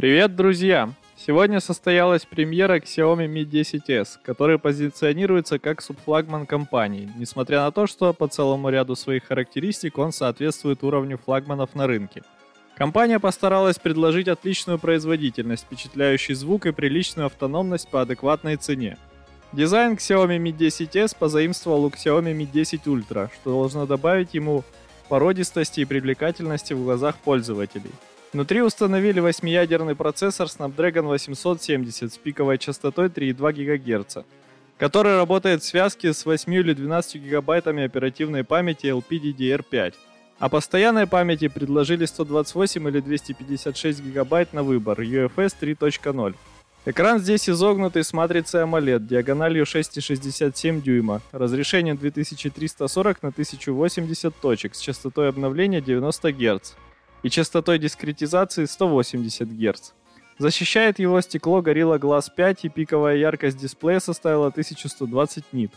Привет, друзья! Сегодня состоялась премьера Xiaomi Mi 10s, который позиционируется как субфлагман компании, несмотря на то, что по целому ряду своих характеристик он соответствует уровню флагманов на рынке. Компания постаралась предложить отличную производительность, впечатляющий звук и приличную автономность по адекватной цене. Дизайн Xiaomi Mi 10s позаимствовал у Xiaomi Mi 10 Ultra, что должно добавить ему породистости и привлекательности в глазах пользователей. Внутри установили 8-ядерный процессор Snapdragon 870 с пиковой частотой 3,2 ГГц, который работает в связке с 8 или 12 гигабайтами оперативной памяти LPDDR5. А постоянной памяти предложили 128 или 256 гигабайт на выбор UFS 3.0. Экран здесь изогнутый с матрицей AMOLED диагональю 6,67 дюйма, разрешением 2340 на 1080 точек с частотой обновления 90 Гц и частотой дискретизации 180 Гц. Защищает его стекло Gorilla Glass 5 и пиковая яркость дисплея составила 1120 нит.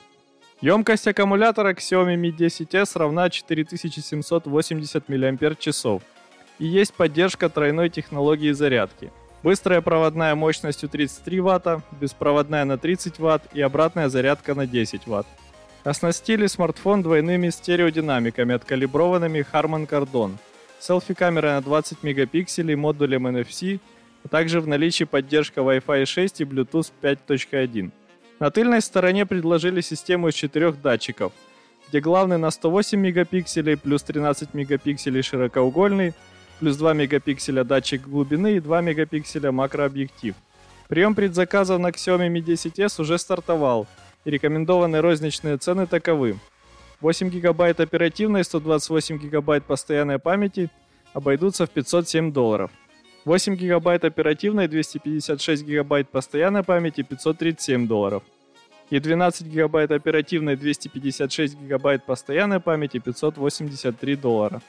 Емкость аккумулятора Xiaomi Mi 10s равна 4780 мАч. И есть поддержка тройной технологии зарядки. Быстрая проводная мощностью 33 Вт, беспроводная на 30 Вт и обратная зарядка на 10 Вт. Оснастили смартфон двойными стереодинамиками, откалиброванными Harman Kardon – селфи-камера на 20 мегапикселей, модулем NFC, а также в наличии поддержка Wi-Fi 6 и Bluetooth 5.1. На тыльной стороне предложили систему из четырех датчиков, где главный на 108 мегапикселей, плюс 13 мегапикселей широкоугольный, плюс 2 мегапикселя датчик глубины и 2 мегапикселя макрообъектив. Прием предзаказов на Xiaomi Mi 10s уже стартовал, и рекомендованные розничные цены таковы. 8 гигабайт оперативной, 128 гигабайт постоянной памяти обойдутся в 507 долларов. 8 гигабайт оперативной, 256 гигабайт постоянной памяти 537 долларов. И 12 гигабайт оперативной, 256 гигабайт постоянной памяти 583 доллара.